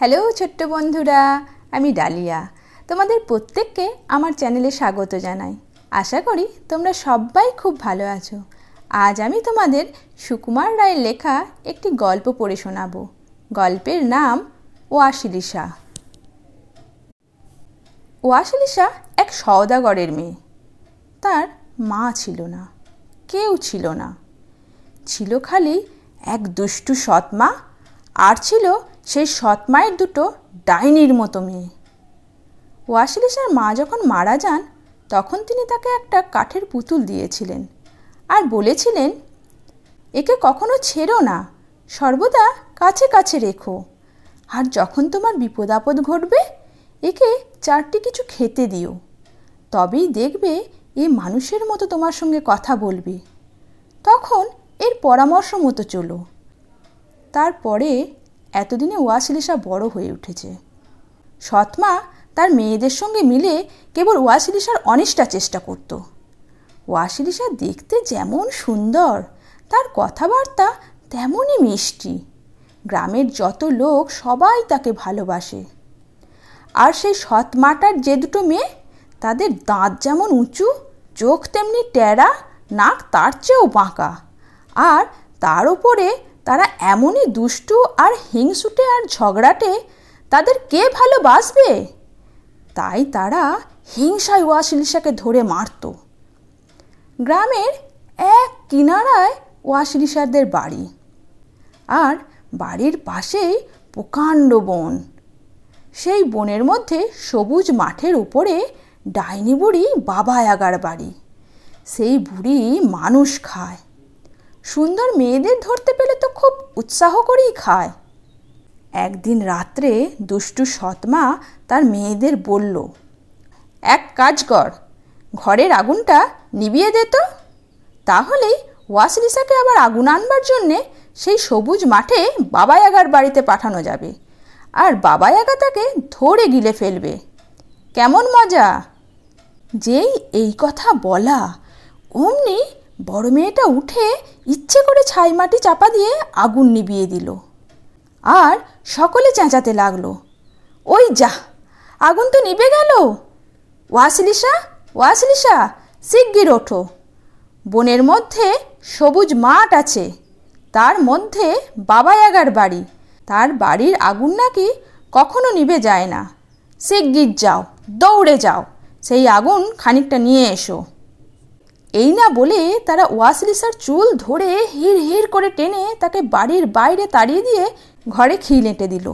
Hello ছোট্ট বন্ধুরা, আমি ডালিয়া। তোমাদের প্রত্যেককে আমার চ্যানেলে স্বাগত জানাই। আশা করি তোমরা সবাই খুব ভালো আছো। আজ আমি তোমাদের সুকুমার রায়ের লেখা একটি গল্প পড়ে শোনাবো। গল্পের নাম ওয়াশিলিশা ওয়াশিলিশা এক সওদাগরের মেয়ে। তার মা ছিল না, কেউ ছিল না। ছিল খালি এক দুষ্টু সৎমা আর ছিল সেই সৎ মায়ের দুটো ডাইনির মতো মেয়ে। ওয়াসিলিসার মা যখন মারা যান, তখন তিনি তাকে একটা কাঠের পুতুল দিয়েছিলেন আর বলেছিলেন, একে কখনো ছেড়ো না, সর্বদা কাছে কাছে রেখো। আর যখন তোমার বিপদ আপদ ঘটবে, একে চারটি কিছু খেতে দিও। তবেই দেখবে এ মানুষের মতো তোমার সঙ্গে কথা বলবে। তখন এর পরামর্শ মতো চলো। তারপরে এতদিনে ওয়াসিলিসা বড় হয়ে উঠেছে। সৎমা তার মেয়েদের সঙ্গে মিলে কেবল ওয়াসিলিসার অনিষ্টা চেষ্টা করত। ওয়াসিলিসা দেখতে যেমন সুন্দর, তার কথাবার্তা তেমনই মিষ্টি। গ্রামের যত লোক সবাই তাকে ভালোবাসে। আর সেই সৎমাটার যে দুটো মেয়ে, তাদের দাঁত যেমন উঁচু, চোখ তেমনি টেরা নাক তার চেয়েও বাঁকা। আর তার উপরে তারা এমনই দুষ্টু আর হিংসুটে আর ঝগড়াটে, তাদের কে ভালোবাসবে? তাই তারা হিংসায় ওয়াসিলিসাকে ধরে মারত। গ্রামের এক কিনারায় ওয়াসিলিসাদের বাড়ি। আর বাড়ির পাশেই প্রকাণ্ড বন। সেই বনের মধ্যে সবুজ মাঠের উপরে ডাইনি বুড়ি বাবা আগার বাড়ি। সেই বুড়ি মানুষ খায়। সুন্দর মেয়েদের ধরতে পেলে তো খুব উৎসাহ করেই খায়। একদিন রাত্রে দুষ্টু সৎমা তার মেয়েদের বলল, এক কাজ কর, ঘরের আগুনটা নিবিয়ে দে তো। তাহলেই ওয়াসলিসাকে আবার আগুন আনবার জন্যে সেই সবুজ মাঠে বাবায়াগার বাড়িতে পাঠানো যাবে। আর বাবায়াগা তাকে ধরে গিলে ফেলবে। কেমন মজা? যেই এই কথা বলা, অমনি বড় মেয়েটা উঠে ইচ্ছে করে ছাই মাটি চাপা দিয়ে আগুন নিবিয়ে দিল। আর সকলে চেঁচাতে লাগল। ওই যা, আগুন তো নিবে গেল। ওয়াসলিসা ওয়াসলিসা, শিগগির ওঠো। বনের মধ্যে সবুজ মাঠ আছে। তার মধ্যে বাবায়াগার বাড়ি। তার বাড়ির আগুন নাকি কখনো নিবে যায় না। শিগগির যাও, দৌড়ে যাও। সেই আগুন খানিকটা নিয়ে এসো। এই না বলে তারা ওয়াসলিসার চুল ধরে হির হির করে টেনে তাকে বাড়ির বাইরে তাড়িয়ে দিয়ে ঘরে খিল এঁটে দিল।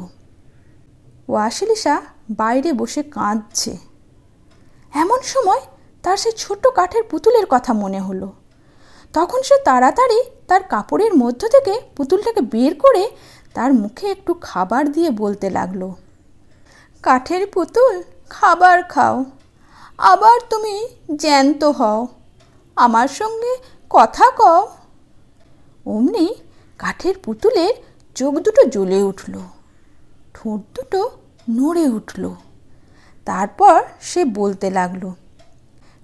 ওয়াসলিসা বাইরে বসে কাঁদছে। এমন সময় তার সে ছোট্ট কাঠের পুতুলের কথা মনে হলো। তখন সে তাড়াতাড়ি তার কাপড়ের মধ্য থেকে পুতুলটাকে বের করে তার মুখে একটু খাবার দিয়ে বলতে লাগল, কাঠের পুতুল, খাবার খাও। আবার তুমি জ্যান্ত হও। আমার সঙ্গে কথা কও। অমনি কাঠের পুতুলের চোখ দুটো জ্বলে উঠল, ঠোঁট দুটো নড়ে উঠল। তারপর সে বলতে লাগল,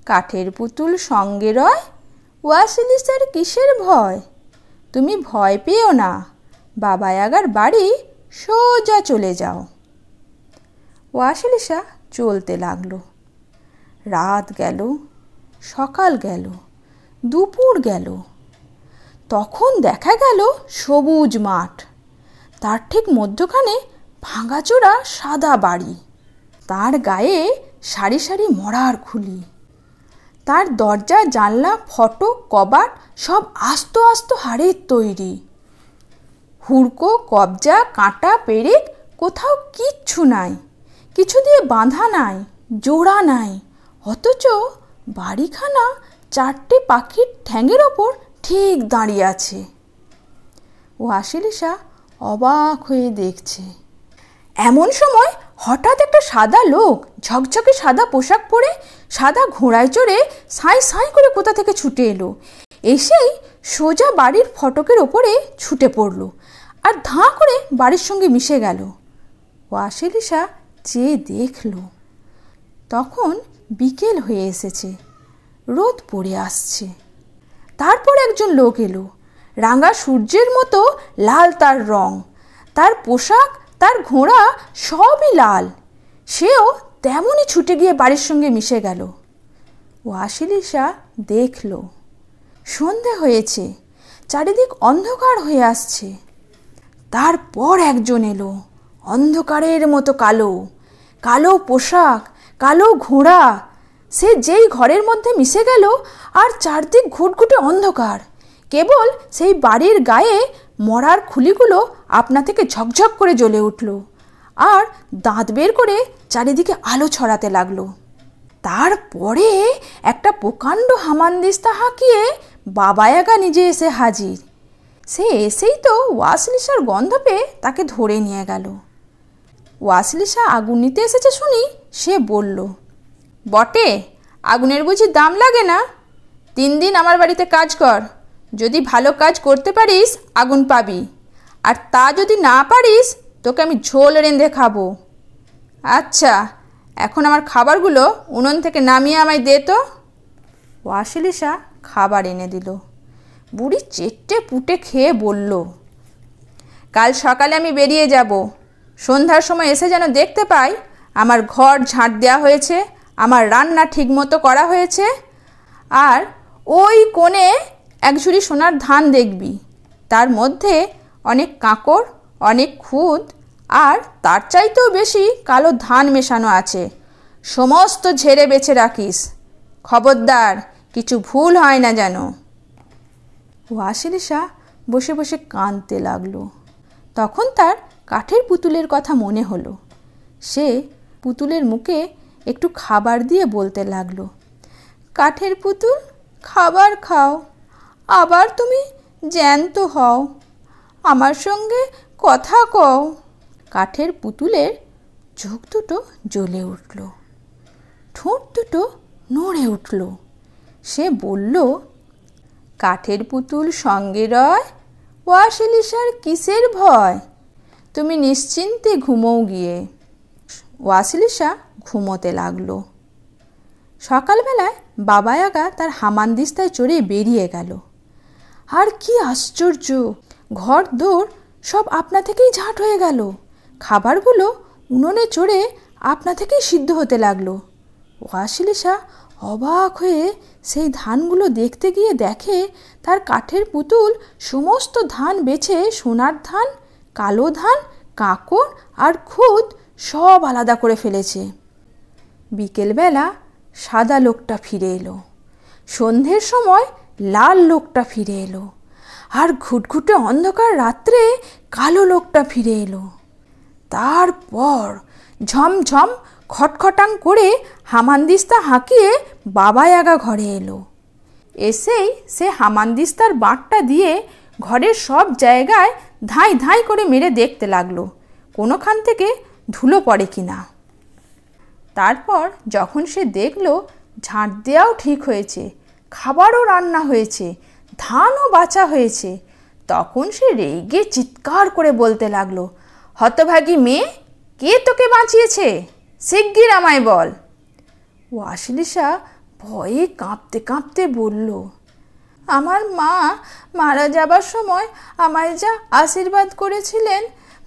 কাঠের পুতুল সঙ্গে রয়? ওয়াসিলিসার কিসের ভয়? তুমি ভয় পেও না, বাবা বাবায়াগার বাড়ি সোজা চলে যাও। ওয়াসিলিসা চলতে লাগল। রাত গেল সকাল গেল, দুপুর গেল। তখন দেখা গেল সবুজ মাঠ। তার ঠিক মধ্যখানে ভাঙাচোরা সাদা বাড়ি। তার গায়ে সারি সারি মরার খুলি। তার দরজা, জানলা, ফটো কবাট সব আস্ত আস্ত হাড়ের তৈরি। হুড়কো, কবজা, কাঁটা, পেরেক কোথাও কিচ্ছু নাই। কিছু দিয়ে বাঁধা নাই, জোড়া নাই। অথচ বাড়িখানা চারটে পাখির ঠ্যাঙের ওপর ঠিক দাঁড়িয়ে আছে। ও আশিলিসা অবাক হয়ে দেখছে। এমন সময় হঠাৎ একটা সাদা লোক ঝকঝকে সাদা পোশাক পরে সাদা ঘোড়ায় চড়ে সাঁই সাঁই করে কোথা থেকে ছুটে এলো। এসেই সোজা বাড়ির ফটকের ওপরে ছুটে পড়ল আর ধাঁ করে বাড়ির সঙ্গে মিশে গেল। ও আশিলিসা চেয়ে দেখল। তখন বিকেল হয়ে এসেছে। রোদ পড়ে আসছে। তারপর একজন লোক এলো। রাঙা সূর্যের মতো লাল তার রং। তার পোশাক, তার ঘোড়া সবই লাল। সেও তেমনই ছুটে গিয়ে বাড়ির সঙ্গে মিশে গেল। ওয়াসিলিসা দেখল। সন্ধে হয়েছে। চারিদিক অন্ধকার হয়ে আসছে। তারপর একজন এলো। অন্ধকারের মতো কালো। কালো পোশাক কালো ঘোড়া। সে যেই ঘরের মধ্যে মিশে গেল, আর চারদিক ঘুটঘুটে অন্ধকার। কেবল সেই বাড়ির গায়ে মরার খুলিগুলো আপনা থেকে ঝকঝক করে জ্বলে উঠল, আর দাঁত বের করে চারিদিকে আলো ছড়াতে লাগল। তারপরে একটা প্রকাণ্ড হামানদিস্তা হাঁকিয়ে বাবায়াগা নিজে এসে হাজির। সে এসেই তো ওয়াসলিসার গন্ধ পেয়ে তাকে ধরে নিয়ে গেল। ওয়াসলিসা আগুন নিতে এসেছে শুনি, সে বলল, বটে, আগুনের বুঝি দাম লাগে না? তিন দিন আমার বাড়িতে কাজ কর, যদি ভালো কাজ করতে পারিস, আগুন পাবি। আর তা যদি না পারিস, তোকে আমি ঝোল রেঁধে খাব। আচ্ছা এখন আমার খাবারগুলো উনুন থেকে নামিয়ে আমায় দে তো। ওয়াসিলিসা খাবার এনে দিল। বুড়ি চেটে পুটে খেয়ে বলল, কাল সকালে আমি বেরিয়ে যাব। সন্ধ্যার সময় এসে যেন দেখতে পাই, আমার ঘর ঝাঁট দেওয়া হয়েছে, আমার রান্না ঠিকমতো করা হয়েছে, আর ওই কোণে এক ঝুড়ি সোনার ধান দেখবি। তার মধ্যে অনেক কাঁকড়, অনেক খুদ আর তার চাইতেও বেশি কালো ধান মেশানো আছে। সমস্ত ঝেড়ে বেছে রাখিস। খবরদার, কিছু ভুল হয় না যেন। ওয়াসিলিসা বসে বসে কাঁদতে লাগল। তখন তার কাঠের পুতুলের কথা মনে হলো। সে পুতুলের মুখে একটু খাবার দিয়ে বলতে লাগল, কাঠের পুতুল, খাবার খাও, আবার তুমি জ্যান্ত হও, আমার সঙ্গে কথা কও। কাঠের পুতুলের চোখ দুটো জ্বলে উঠল, ঠোঁট দুটো নড়ে উঠল। সে বলল, কাঠের পুতুল সঙ্গে রয় ওয়াসিলিসার কিসের ভয়? তুমি নিশ্চিন্তে ঘুমোও গিয়ে। ওয়াসিলিসা ঘুমোতে লাগল। সকালবেলায় বাবা বাবায়াগা তার হামানদিস্তায় চড়ে বেরিয়ে গেল। আর কি আশ্চর্য! ঘর দৌড় সব আপনা থেকেই ঝাঁট হয়ে গেল। খাবারগুলো উনুনে চড়ে আপনা থেকেই সিদ্ধ হতে লাগল। ওয়াসিলিসা অবাক হয়ে সেই ধানগুলো দেখতে গিয়ে দেখে তার কাঠের পুতুল সমস্ত ধান বেছে সোনার ধান কালো ধান, কাঁকড় আর খুদ সব আলাদা করে ফেলেছে। বিকেলবেলা সাদা লোকটা ফিরে এলো। সন্ধ্যের সময় লাল লোকটা ফিরে এলো। আর ঘুটঘুটে অন্ধকার রাত্রে কালো লোকটা ফিরে এলো। তারপর ঝমঝম, খটখটাং করে হামানদিস্তা হাঁকিয়ে বাবায়াগা ঘরে এলো। এসেই সে হামানদিস্তার বাঁটটা দিয়ে ঘরের সব জায়গায় ধাই ধাই করে মেরে দেখতে লাগল। কোনোখান থেকে ধুলো পড়ে কি না। তারপর যখন সে দেখল, ঝাঁট দেওয়াও ঠিক হয়েছে, খাবারও রান্না হয়েছে, ধানও বাঁচা হয়েছে, তখন সে রেগে চিৎকার করে বলতে লাগল, হতভাগী মেয়ে, কে তোকে বাঁচিয়েছে? শিগগির আমায় বল। ওয়াসলিসা ভয়ে কাঁপতে কাঁপতে বলল আমার মা মারা যাবার সময় আমায় যা আশীর্বাদ করেছিলেন,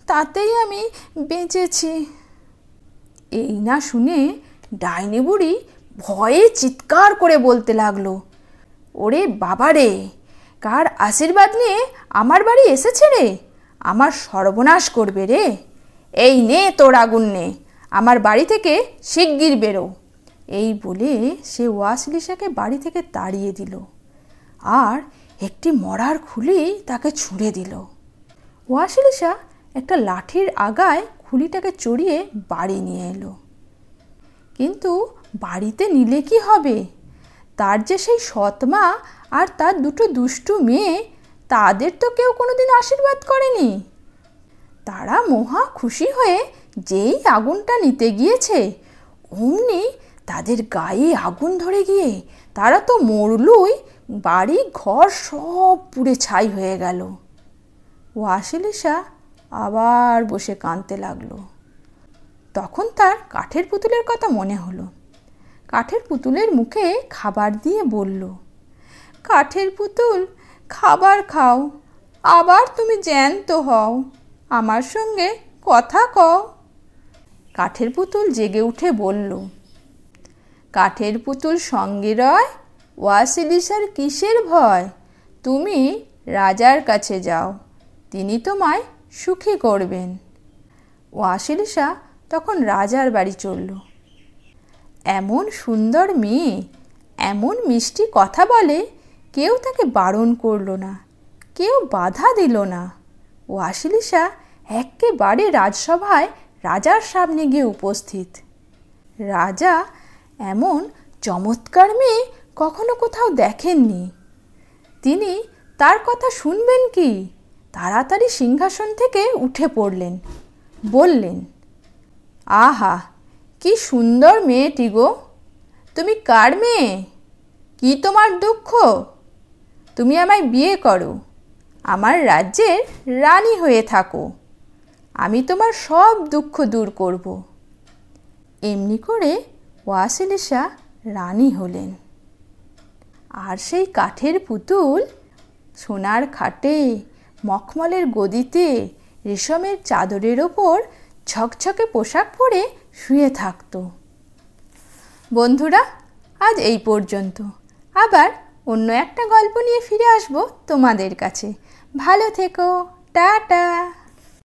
তাতেই আমি বেঁচেছি। এই না শুনে ডাইনি বুড়ি ভয়ে চিৎকার করে বলতে লাগল, ওরে বাবা রে, কার আশীর্বাদ নিয়ে আমার বাড়ি এসেছে রে? আমার সর্বনাশ করবে রে। এই নে তোর আগুন নে আমার বাড়ি থেকে শিগগির বেরো। এই বলে সে ওয়াসলিসাকে বাড়ি থেকে তাড়িয়ে দিল। আর একটি মরার খুলি তাকে ছুঁড়ে দিল। ওয়াসলিসা একটা লাঠির আগায় খুলিটাকে চড়িয়ে বাড়ি নিয়ে এলো। কিন্তু বাড়িতে নিলে কি হবে? তার যে সেই সৎমা আর তার দুটো দুষ্টু মেয়ে, তাদের তো কেউ কোনোদিন আশীর্বাদ করেনি। তারা মহা খুশি হয়ে যেই আগুনটা নিতে গিয়েছে, অমনি তাদের গায়ে আগুন ধরে গিয়ে তারা তো মরলই বাড়ি ঘর সব পুড়ে ছাই হয়ে গেল। ওয়াসিলিসা আবার বসে কাঁদতে লাগল। তখন তার কাঠের পুতুলের কথা মনে হলো। কাঠের পুতুলের মুখে খাবার দিয়ে বলল, কাঠের পুতুল, খাবার খাও, আবার তুমি জ্যান্ত হও, আমার সঙ্গে কথা কও। কাঠের পুতুল জেগে উঠে বলল, কাঠের পুতুল সঙ্গে রয় ওয়াসিলিসার কিসের ভয়? তুমি রাজার কাছে যাও, তিনি তোমায় সুখী করবেন। ওয়াসিলিসা তখন রাজার বাড়ি চলল। এমন সুন্দর মেয়ে, এমন মিষ্টি কথা বলে কেউ তাকে বারণ করল না, কেউ বাধা দিল না। ওয়াসিলিসা একেবারে রাজসভায় রাজার সামনে গিয়ে উপস্থিত। রাজা এমন চমৎকার মেয়ে কখনো কোথাও দেখেননি। তিনি তার কথা শুনবেন কি? তাড়াতাড়ি সিংহাসন থেকে উঠে পড়লেন। বললেন, আহা, কি সুন্দর মেয়েটি গো। তুমি কার মেয়ে? কি তোমার দুঃখ? তুমি আমায় বিয়ে করো। আমার রাজ্যের রানী হয়ে থাকো। আমি তোমার সব দুঃখ দূর করব। এমনি করে ওয়াসিলিসা রানী হলেন। আর সেই কাঠের পুতুল সোনার খাটে, মখমলের গদিতে, রেশমের চাদরের ওপর ছকছকে পোশাক পরে শুয়ে থাকত। বন্ধুরা, আজ এই পর্যন্ত। আবার অন্য একটা গল্প নিয়ে ফিরে আসব তোমাদের কাছে। ভালো থেকো, টাটা।